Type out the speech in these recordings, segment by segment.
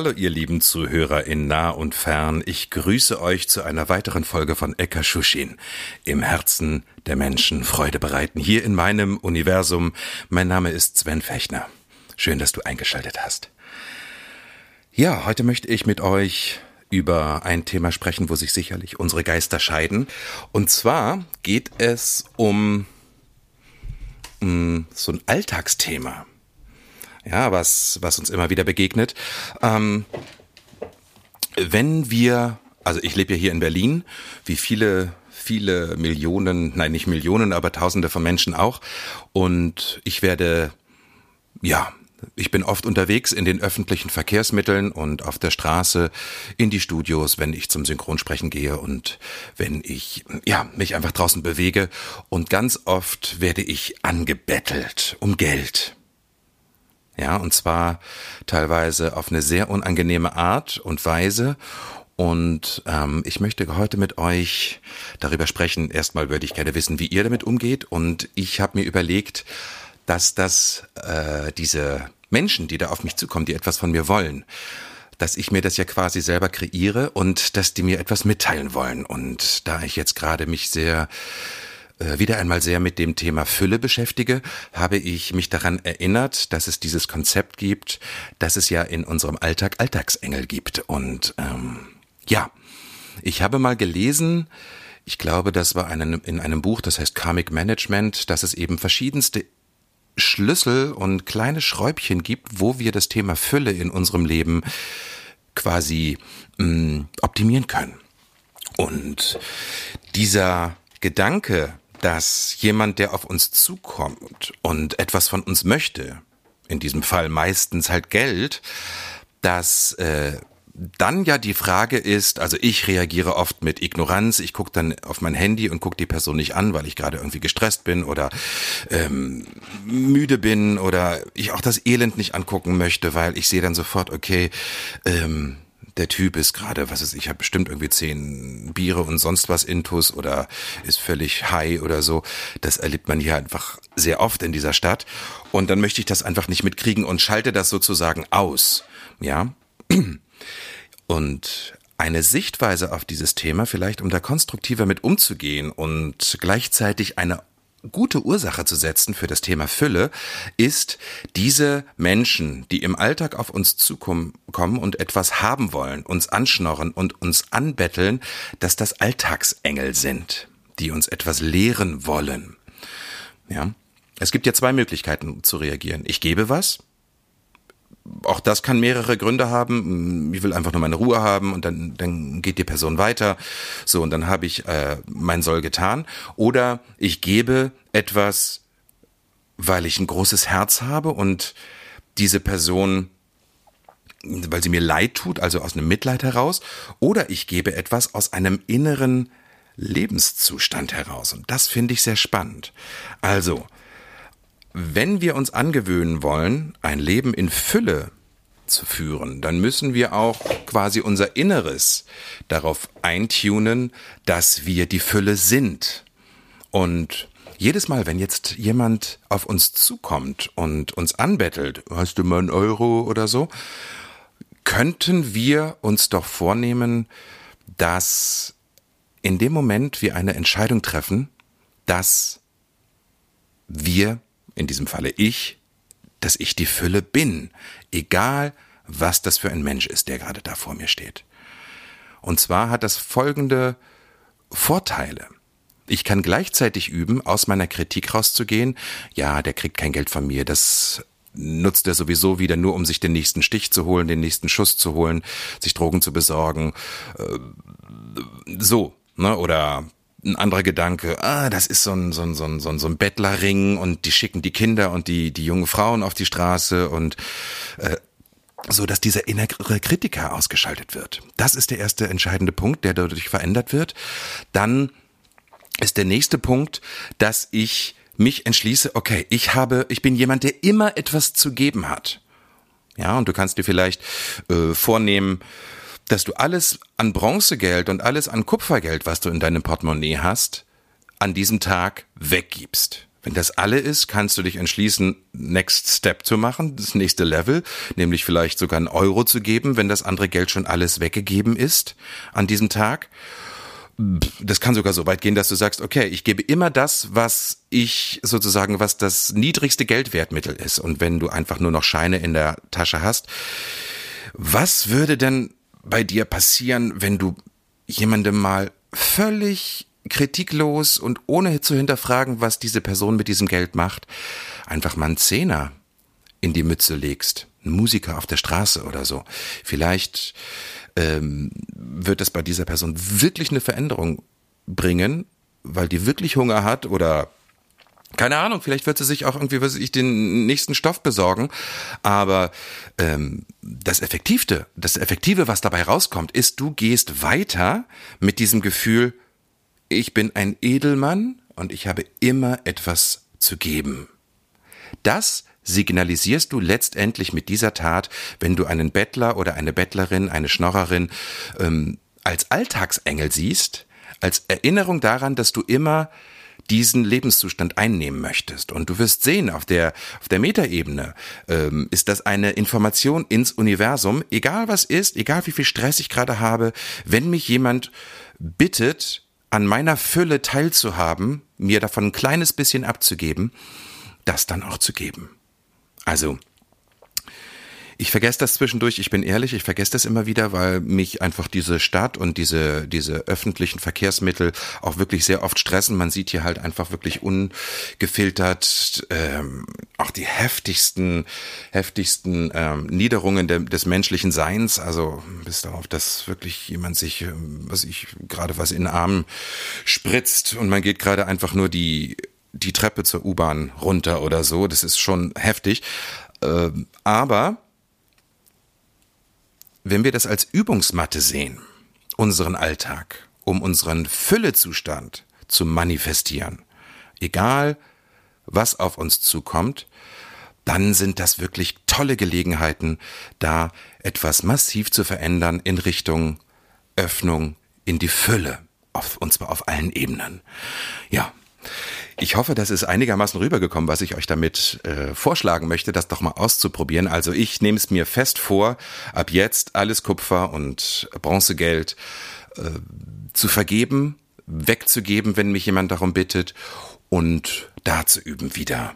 Hallo ihr lieben Zuhörer in nah und fern, ich grüße euch zu einer weiteren Folge von Eka Shushin. Im Herzen der Menschen Freude bereiten, hier in meinem Universum. Mein Name ist Sven Fechner. Schön, dass du eingeschaltet hast. Ja, heute möchte ich mit euch über ein Thema sprechen, wo sich sicherlich unsere Geister scheiden. Und zwar geht es um mh, so ein Alltagsthema ja, was, was uns immer wieder begegnet. Ähm, wenn wir, also ich lebe ja hier in Berlin, wie viele, viele Millionen, nein, nicht Millionen, aber Tausende von Menschen auch. Und ich werde, ja, ich bin oft unterwegs in den öffentlichen Verkehrsmitteln und auf der Straße, in die Studios, wenn ich zum Synchronsprechen gehe und wenn ich, ja, mich einfach draußen bewege. Und ganz oft werde ich angebettelt um Geld. Ja, und zwar teilweise auf eine sehr unangenehme Art und Weise. Und ähm, ich möchte heute mit euch darüber sprechen. Erstmal würde ich gerne wissen, wie ihr damit umgeht. Und ich habe mir überlegt, dass das äh, diese Menschen, die da auf mich zukommen, die etwas von mir wollen, dass ich mir das ja quasi selber kreiere und dass die mir etwas mitteilen wollen. Und da ich jetzt gerade mich sehr wieder einmal sehr mit dem Thema Fülle beschäftige, habe ich mich daran erinnert, dass es dieses Konzept gibt, dass es ja in unserem Alltag Alltagsengel gibt. Und ähm, ja, ich habe mal gelesen, ich glaube, das war einen, in einem Buch, das heißt Karmic Management, dass es eben verschiedenste Schlüssel und kleine Schräubchen gibt, wo wir das Thema Fülle in unserem Leben quasi mh, mm, optimieren können. Und dieser Gedanke, dass jemand, der auf uns zukommt und etwas von uns möchte, in diesem Fall meistens halt Geld, dass äh, dann ja die Frage ist, also ich reagiere oft mit Ignoranz, ich gucke dann auf mein Handy und gucke die Person nicht an, weil ich gerade irgendwie gestresst bin oder ähm, müde bin oder ich auch das Elend nicht angucken möchte, weil ich sehe dann sofort, okay, ähm, der Typ ist gerade, was ist, ich habe bestimmt irgendwie zehn Biere und sonst was Intus oder ist völlig high oder so. Das erlebt man hier einfach sehr oft in dieser Stadt. Und dann möchte ich das einfach nicht mitkriegen und schalte das sozusagen aus. Ja. Und eine Sichtweise auf dieses Thema, vielleicht um da konstruktiver mit umzugehen und gleichzeitig eine gute Ursache zu setzen für das Thema Fülle, ist diese Menschen, die im Alltag auf uns zukommen und etwas haben wollen, uns anschnorren und uns anbetteln, dass das Alltagsengel sind, die uns etwas lehren wollen. Ja. Es gibt ja zwei Möglichkeiten zu reagieren. Ich gebe was, auch das kann mehrere Gründe haben. Ich will einfach nur meine Ruhe haben und dann, dann geht die Person weiter. So, und dann habe ich äh, mein Soll getan. Oder ich gebe etwas, weil ich ein großes Herz habe und diese Person, weil sie mir leid tut, also aus einem Mitleid heraus. Oder ich gebe etwas aus einem inneren Lebenszustand heraus. Und das finde ich sehr spannend. Also, wenn wir uns angewöhnen wollen, ein Leben in Fülle zu führen, dann müssen wir auch quasi unser Inneres darauf eintunen, dass wir die Fülle sind. Und jedes Mal, wenn jetzt jemand auf uns zukommt und uns anbettelt, hast du mal einen Euro oder so, könnten wir uns doch vornehmen, dass in dem Moment wir eine Entscheidung treffen, dass wir in diesem Falle ich, dass ich die Fülle bin, egal was das für ein Mensch ist, der gerade da vor mir steht. Und zwar hat das folgende Vorteile. Ich kann gleichzeitig üben, aus meiner Kritik rauszugehen, ja, der kriegt kein Geld von mir, das nutzt er sowieso wieder nur, um sich den nächsten Stich zu holen, den nächsten Schuss zu holen, sich Drogen zu besorgen. Äh, so, ne? Oder ein anderer Gedanke, ah, das ist so ein, so ein, so ein, so ein, Bettlerring und die schicken die Kinder und die, die jungen Frauen auf die Straße und äh, so dass dieser innere Kritiker ausgeschaltet wird. Das ist der erste entscheidende Punkt, der dadurch verändert wird. Dann ist der nächste Punkt, dass ich mich entschließe, okay, ich habe, ich bin jemand, der immer etwas zu geben hat. Ja, und du kannst dir vielleicht äh, vornehmen, dass du alles an Bronzegeld und alles an Kupfergeld, was du in deinem Portemonnaie hast, an diesem Tag weggibst. Wenn das alle ist, kannst du dich entschließen, Next Step zu machen, das nächste Level, nämlich vielleicht sogar einen Euro zu geben, wenn das andere Geld schon alles weggegeben ist an diesem Tag. Das kann sogar so weit gehen, dass du sagst, okay, ich gebe immer das, was ich sozusagen, was das niedrigste Geldwertmittel ist. Und wenn du einfach nur noch Scheine in der Tasche hast, was würde denn bei dir passieren, wenn du jemandem mal völlig kritiklos und ohne zu hinterfragen, was diese Person mit diesem Geld macht, einfach mal einen Zehner in die Mütze legst. Ein Musiker auf der Straße oder so. Vielleicht ähm, wird es bei dieser Person wirklich eine Veränderung bringen, weil die wirklich Hunger hat oder keine Ahnung, vielleicht wird sie sich auch irgendwie, was ich, den nächsten Stoff besorgen. Aber ähm, das Effektivste, das Effektive, was dabei rauskommt, ist, du gehst weiter mit diesem Gefühl, ich bin ein Edelmann und ich habe immer etwas zu geben. Das signalisierst du letztendlich mit dieser Tat, wenn du einen Bettler oder eine Bettlerin, eine Schnorrerin ähm, als Alltagsengel siehst, als Erinnerung daran, dass du immer diesen Lebenszustand einnehmen möchtest. Und du wirst sehen, auf der, auf der Metaebene ähm, ist das eine Information ins Universum, egal was ist, egal wie viel Stress ich gerade habe, wenn mich jemand bittet, an meiner Fülle teilzuhaben, mir davon ein kleines bisschen abzugeben, das dann auch zu geben. Also, ich vergesse das zwischendurch, ich bin ehrlich, ich vergesse das immer wieder, weil mich einfach diese Stadt und diese, diese öffentlichen Verkehrsmittel auch wirklich sehr oft stressen. Man sieht hier halt einfach wirklich ungefiltert ähm, auch die heftigsten, heftigsten ähm, Niederungen de, des menschlichen Seins. Also bis darauf, dass wirklich jemand sich, ähm, was ich gerade was in den Arm spritzt und man geht gerade einfach nur die die Treppe zur U-Bahn runter oder so. Das ist schon heftig. Ähm, aber wenn wir das als Übungsmatte sehen, unseren Alltag, um unseren Füllezustand zu manifestieren, egal was auf uns zukommt, dann sind das wirklich tolle Gelegenheiten, da etwas massiv zu verändern in Richtung Öffnung in die Fülle, und zwar auf allen Ebenen. Ja, ich hoffe, das ist einigermaßen rübergekommen, was ich euch damit äh, vorschlagen möchte, das doch mal auszuprobieren. Also ich nehme es mir fest vor, ab jetzt alles Kupfer und Bronzegeld äh, zu vergeben, wegzugeben, wenn mich jemand darum bittet und da zu üben wieder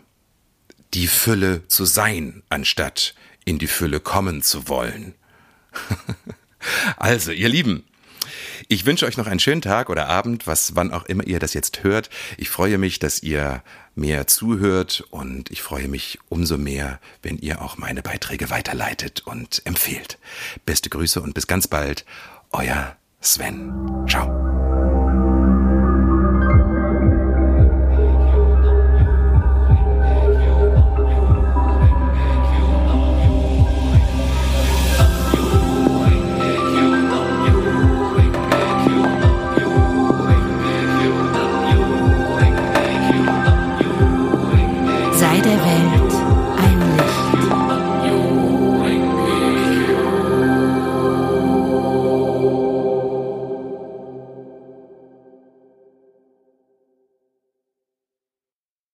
die Fülle zu sein, anstatt in die Fülle kommen zu wollen. also, ihr Lieben, ich wünsche euch noch einen schönen Tag oder Abend, was wann auch immer ihr das jetzt hört. Ich freue mich, dass ihr mehr zuhört und ich freue mich umso mehr, wenn ihr auch meine Beiträge weiterleitet und empfehlt. Beste Grüße und bis ganz bald. Euer Sven. Ciao.